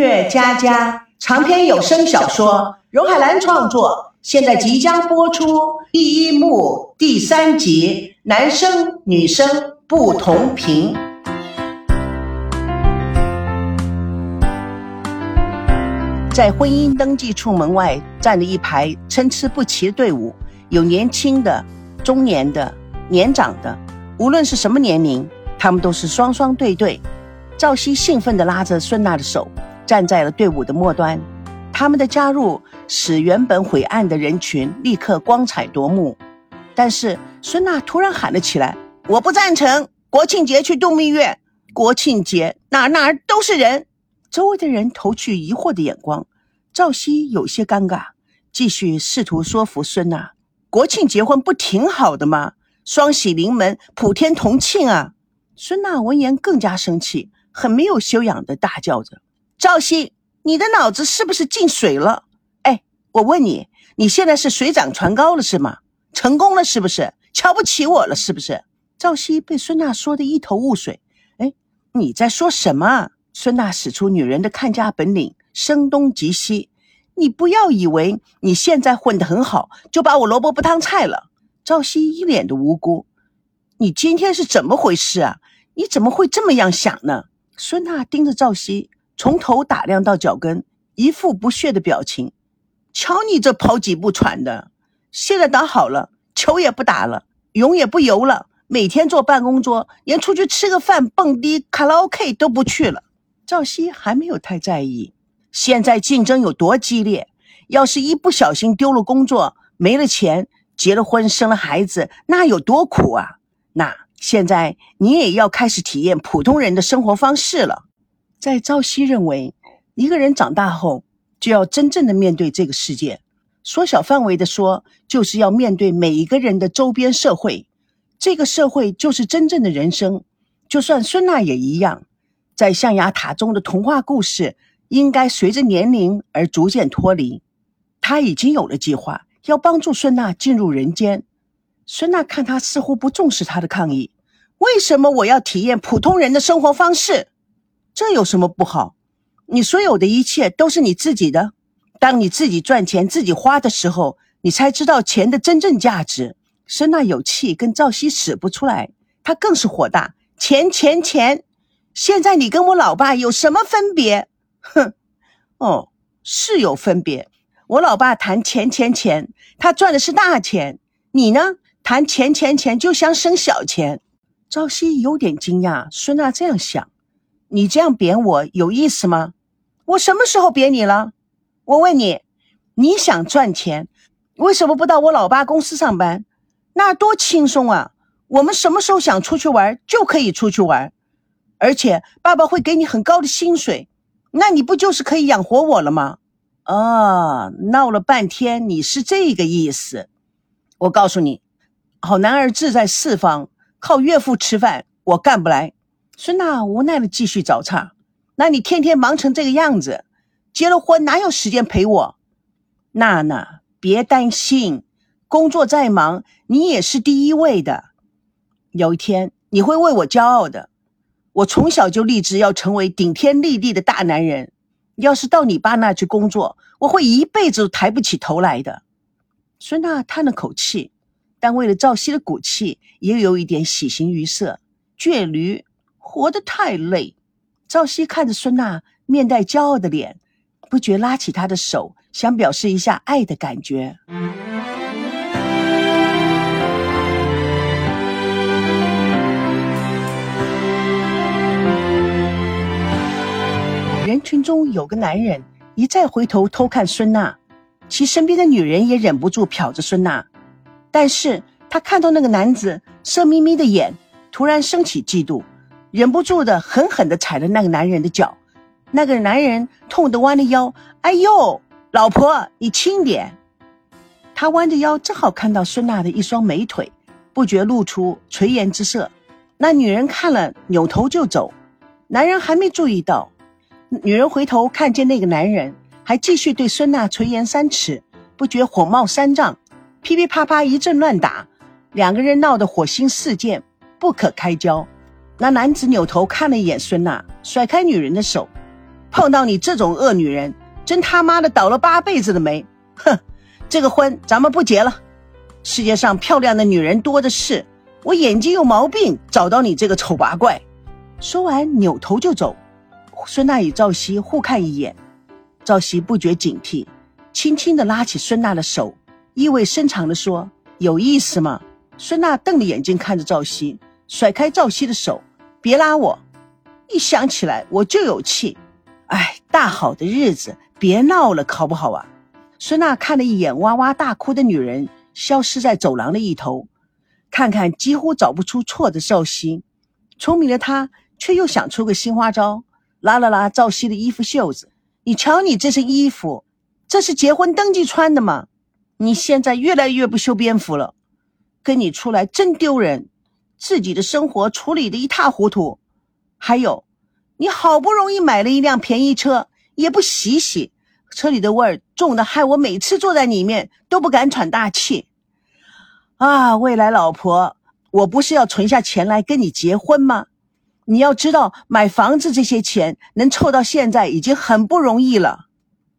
乐佳佳长篇有声小说，荣海兰创作，现在即将播出第一幕第三集，男生女生不同频。在婚姻登记处门外站着一排参差不齐的队伍，有年轻的、中年的、年长的，无论是什么年龄，他们都是双双对对。赵熙兴奋地拉着孙娜的手，站在了队伍的末端。他们的加入使原本晦暗的人群立刻光彩夺目。但是孙娜突然喊了起来：“我不赞成国庆节去度蜜月！国庆节哪哪都是人。”周围的人投去疑惑的眼光。赵熙有些尴尬，继续试图说服孙娜：“国庆结婚不挺好的吗？双喜临门，普天同庆啊！”孙娜闻言更加生气。很没有修养的大叫着：“赵熙，你的脑子是不是进水了？哎，我问你，你现在是水涨船高了是吗？成功了是不是？瞧不起我了是不是？”赵熙被孙娜说的一头雾水。哎，你在说什么？孙娜使出女人的看家本领，声东击西。你不要以为你现在混得很好，就把我萝卜不当菜了。赵熙一脸的无辜。你今天是怎么回事啊？你怎么会这么样想呢？孙娜盯着赵熙，从头打量到脚跟，一副不屑的表情。瞧你这跑几步喘的，现在倒好了，球也不打了，泳也不游了，每天坐办公桌，连出去吃个饭、蹦迪、卡拉 OK 都不去了。赵熙还没有太在意，现在竞争有多激烈，要是一不小心丢了工作、没了钱，结了婚、生了孩子，那有多苦啊？那。现在你也要开始体验普通人的生活方式了。在朝夕认为，一个人长大后就要真正的面对这个世界。缩小范围的说，就是要面对每一个人的周边社会。这个社会就是真正的人生。就算孙娜也一样，在象牙塔中的童话故事，应该随着年龄而逐渐脱离。他已经有了计划，要帮助孙娜进入人间。孙娜看他似乎不重视他的抗议，为什么我要体验普通人的生活方式？这有什么不好？你所有的一切都是你自己的。当你自己赚钱、自己花的时候，你才知道钱的真正价值。孙娜有气跟赵熙使不出来，他更是火大。钱钱钱！现在你跟我老爸有什么分别？哼！哦，是有分别。我老爸谈钱钱钱，他赚的是大钱，你呢？谈钱钱钱就想省小钱，朝夕有点惊讶。孙娜这样想，你这样贬我有意思吗？我什么时候贬你了？我问你，你想赚钱，为什么不到我老爸公司上班？那多轻松啊！我们什么时候想出去玩就可以出去玩，而且爸爸会给你很高的薪水，那你不就是可以养活我了吗？哦，闹了半天你是这个意思。我告诉你。好男儿志在四方，靠岳父吃饭我干不来。孙娜无奈的继续找茬。那你天天忙成这个样子，结了婚哪有时间陪我？娜娜，别担心，工作再忙，你也是第一位的。有一天你会为我骄傲的。我从小就立志要成为顶天立地的大男人。要是到你爸那去工作，我会一辈子都抬不起头来的。孙娜叹了口气。但为了赵熙的骨气，也有一点喜形于色。倔驴活得太累。赵熙看着孙娜面带骄傲的脸，不觉拉起她的手，想表示一下爱的感觉。人群中有个男人一再回头偷看孙娜，其身边的女人也忍不住瞟着孙娜。但是他看到那个男子色眯眯的眼，突然升起嫉妒，忍不住的狠狠的踩了那个男人的脚。那个男人痛得弯了腰，哎呦，老婆，你轻点。他弯着腰，正好看到孙娜的一双美腿，不觉露出垂涎之色。那女人看了，扭头就走。男人还没注意到，女人回头看见那个男人还继续对孙娜垂涎三尺，不觉火冒三丈。噼噼啪啪一阵乱打，两个人闹得火星四溅，不可开交。那男子扭头看了一眼孙娜，甩开女人的手。碰到你这种恶女人，真他妈的倒了八辈子的霉！哼，这个婚咱们不结了。世界上漂亮的女人多的是，我眼睛有毛病，找到你这个丑八怪。说完，扭头就走。孙娜与赵熙互看一眼，赵熙不觉警惕，轻轻地拉起孙娜的手，意味深长地说：“有意思吗？”孙娜瞪着眼睛看着赵熙，甩开赵熙的手：“别拉我！一想起来我就有气。哎，大好的日子，别闹了，好不好啊？”孙娜看了一眼哇哇大哭的女人，消失在走廊的一头，看看几乎找不出错的赵熙，聪明的她却又想出个新花招，拉了拉赵熙的衣服袖子：“你瞧你这身衣服，这是结婚登记穿的吗？你现在越来越不修边幅了。”跟你出来真丢人，自己的生活处理的一塌糊涂，还有，你好不容易买了一辆便宜车，也不洗洗，车里的味儿重的害我每次坐在里面都不敢喘大气。啊，未来老婆，我不是要存下钱来跟你结婚吗？你要知道，买房子这些钱能凑到现在已经很不容易了。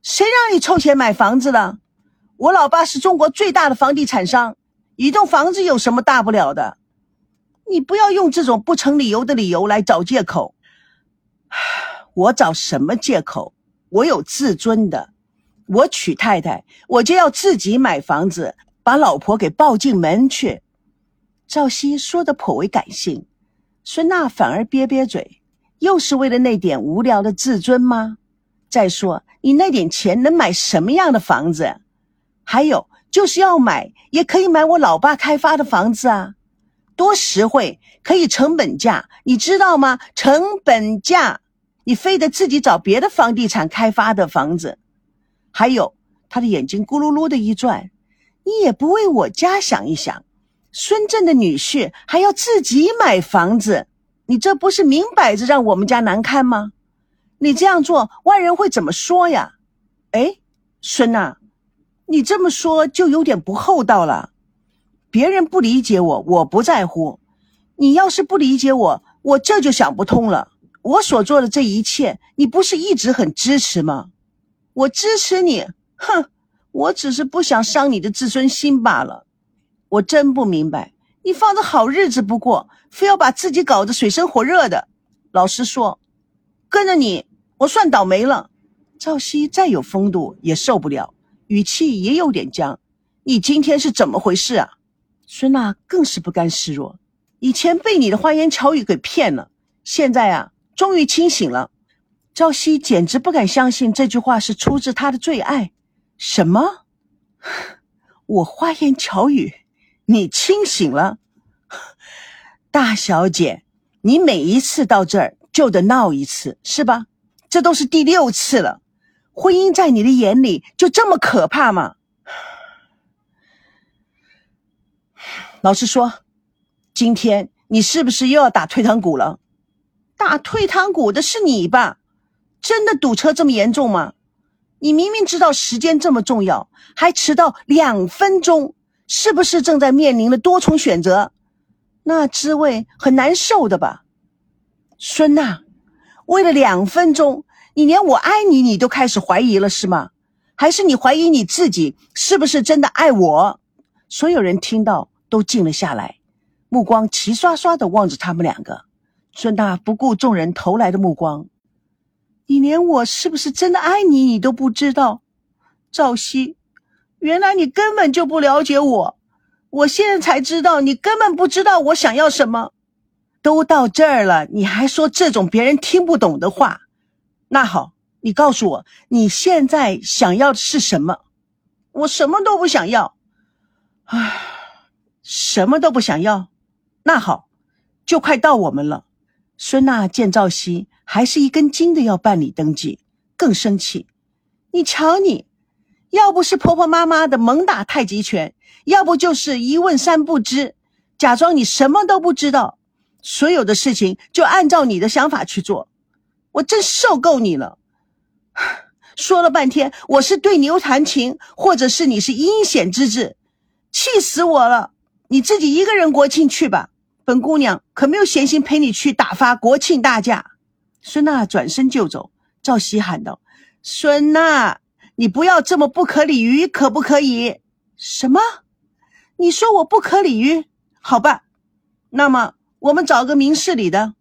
谁让你凑钱买房子的？我老爸是中国最大的房地产商。一栋房子有什么大不了的？你不要用这种不成理由的理由来找借口。我找什么借口？我有自尊的。我娶太太，我就要自己买房子，把老婆给抱进门去。赵熙说的颇为感性，孙娜反而憋憋嘴，又是为了那点无聊的自尊吗？再说，你那点钱能买什么样的房子？还有。就是要买，也可以买我老爸开发的房子啊，多实惠，可以成本价，你知道吗？成本价，你非得自己找别的房地产开发的房子。还有，他的眼睛咕噜噜的一转，你也不为我家想一想，孙振的女婿还要自己买房子，你这不是明摆着让我们家难堪吗？你这样做，外人会怎么说呀？哎，孙呐。你这么说就有点不厚道了。别人不理解我，我不在乎。你要是不理解我，我这就想不通了。我所做的这一切，你不是一直很支持吗？我支持你，哼！我只是不想伤你的自尊心罢了。我真不明白，你放着好日子不过，非要把自己搞得水深火热的。老实说，跟着你，我算倒霉了。赵熙再有风度也受不了。语气也有点僵，你今天是怎么回事啊？孙娜更是不甘示弱，以前被你的花言巧语给骗了，现在啊，终于清醒了。朝夕简直不敢相信这句话是出自他的最爱。什么？我花言巧语，你清醒了？大小姐，你每一次到这儿就得闹一次，是吧？这都是第六次了。婚姻在你的眼里就这么可怕吗？老师说，今天你是不是又要打退堂鼓了？打退堂鼓的是你吧？真的堵车这么严重吗？你明明知道时间这么重要，还迟到两分钟，是不是正在面临了多重选择？那滋味很难受的吧？孙娜，为了两分钟。你连我爱你，你都开始怀疑了是吗？还是你怀疑你自己是不是真的爱我？所有人听到都静了下来，目光齐刷刷的望着他们两个。孙大不顾众人投来的目光，你连我是不是真的爱你，你都不知道。赵熙，原来你根本就不了解我，我现在才知道你根本不知道我想要什么。都到这儿了，你还说这种别人听不懂的话？那好，你告诉我你现在想要的是什么？我什么都不想要，唉，什么都不想要。那好，就快到我们了。孙娜见赵熙还是一根筋的要办理登记，更生气。你瞧你，要不是婆婆妈妈的猛打太极拳，要不就是一问三不知，假装你什么都不知道，所有的事情就按照你的想法去做。我真受够你了！说了半天，我是对牛弹琴，或者是你是阴险之至，气死我了！你自己一个人国庆去吧，本姑娘可没有闲心陪你去打发国庆大假。孙娜转身就走，赵熙喊道：“孙娜，你不要这么不可理喻，可不可以？”什么？你说我不可理喻？好吧，那么我们找个明事理的。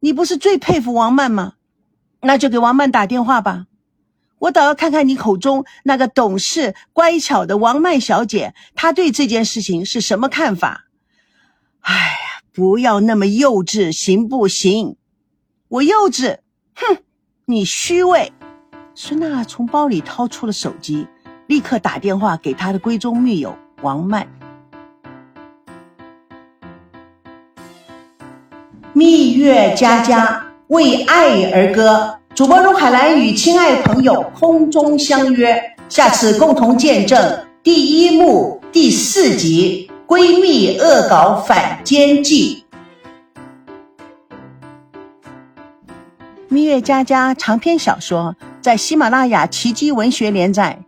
你不是最佩服王曼吗？那就给王曼打电话吧。我倒要看看你口中那个懂事乖巧的王曼小姐，她对这件事情是什么看法？哎呀，不要那么幼稚，行不行？我幼稚？哼，你虚伪。孙娜从包里掏出了手机。立刻打电话给她的闺中密友王曼。蜜月佳佳为爱而歌，主播荣海兰与亲爱朋友空中相约，下次共同见证第一幕第四集《闺蜜恶搞反间计》。蜜月佳佳长篇小说在喜马拉雅奇迹文学连载。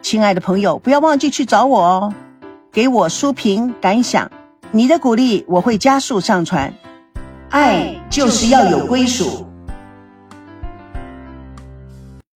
亲爱的朋友，不要忘记去找我哦，给我书评感想，你的鼓励我会加速上传。爱就是要有归属。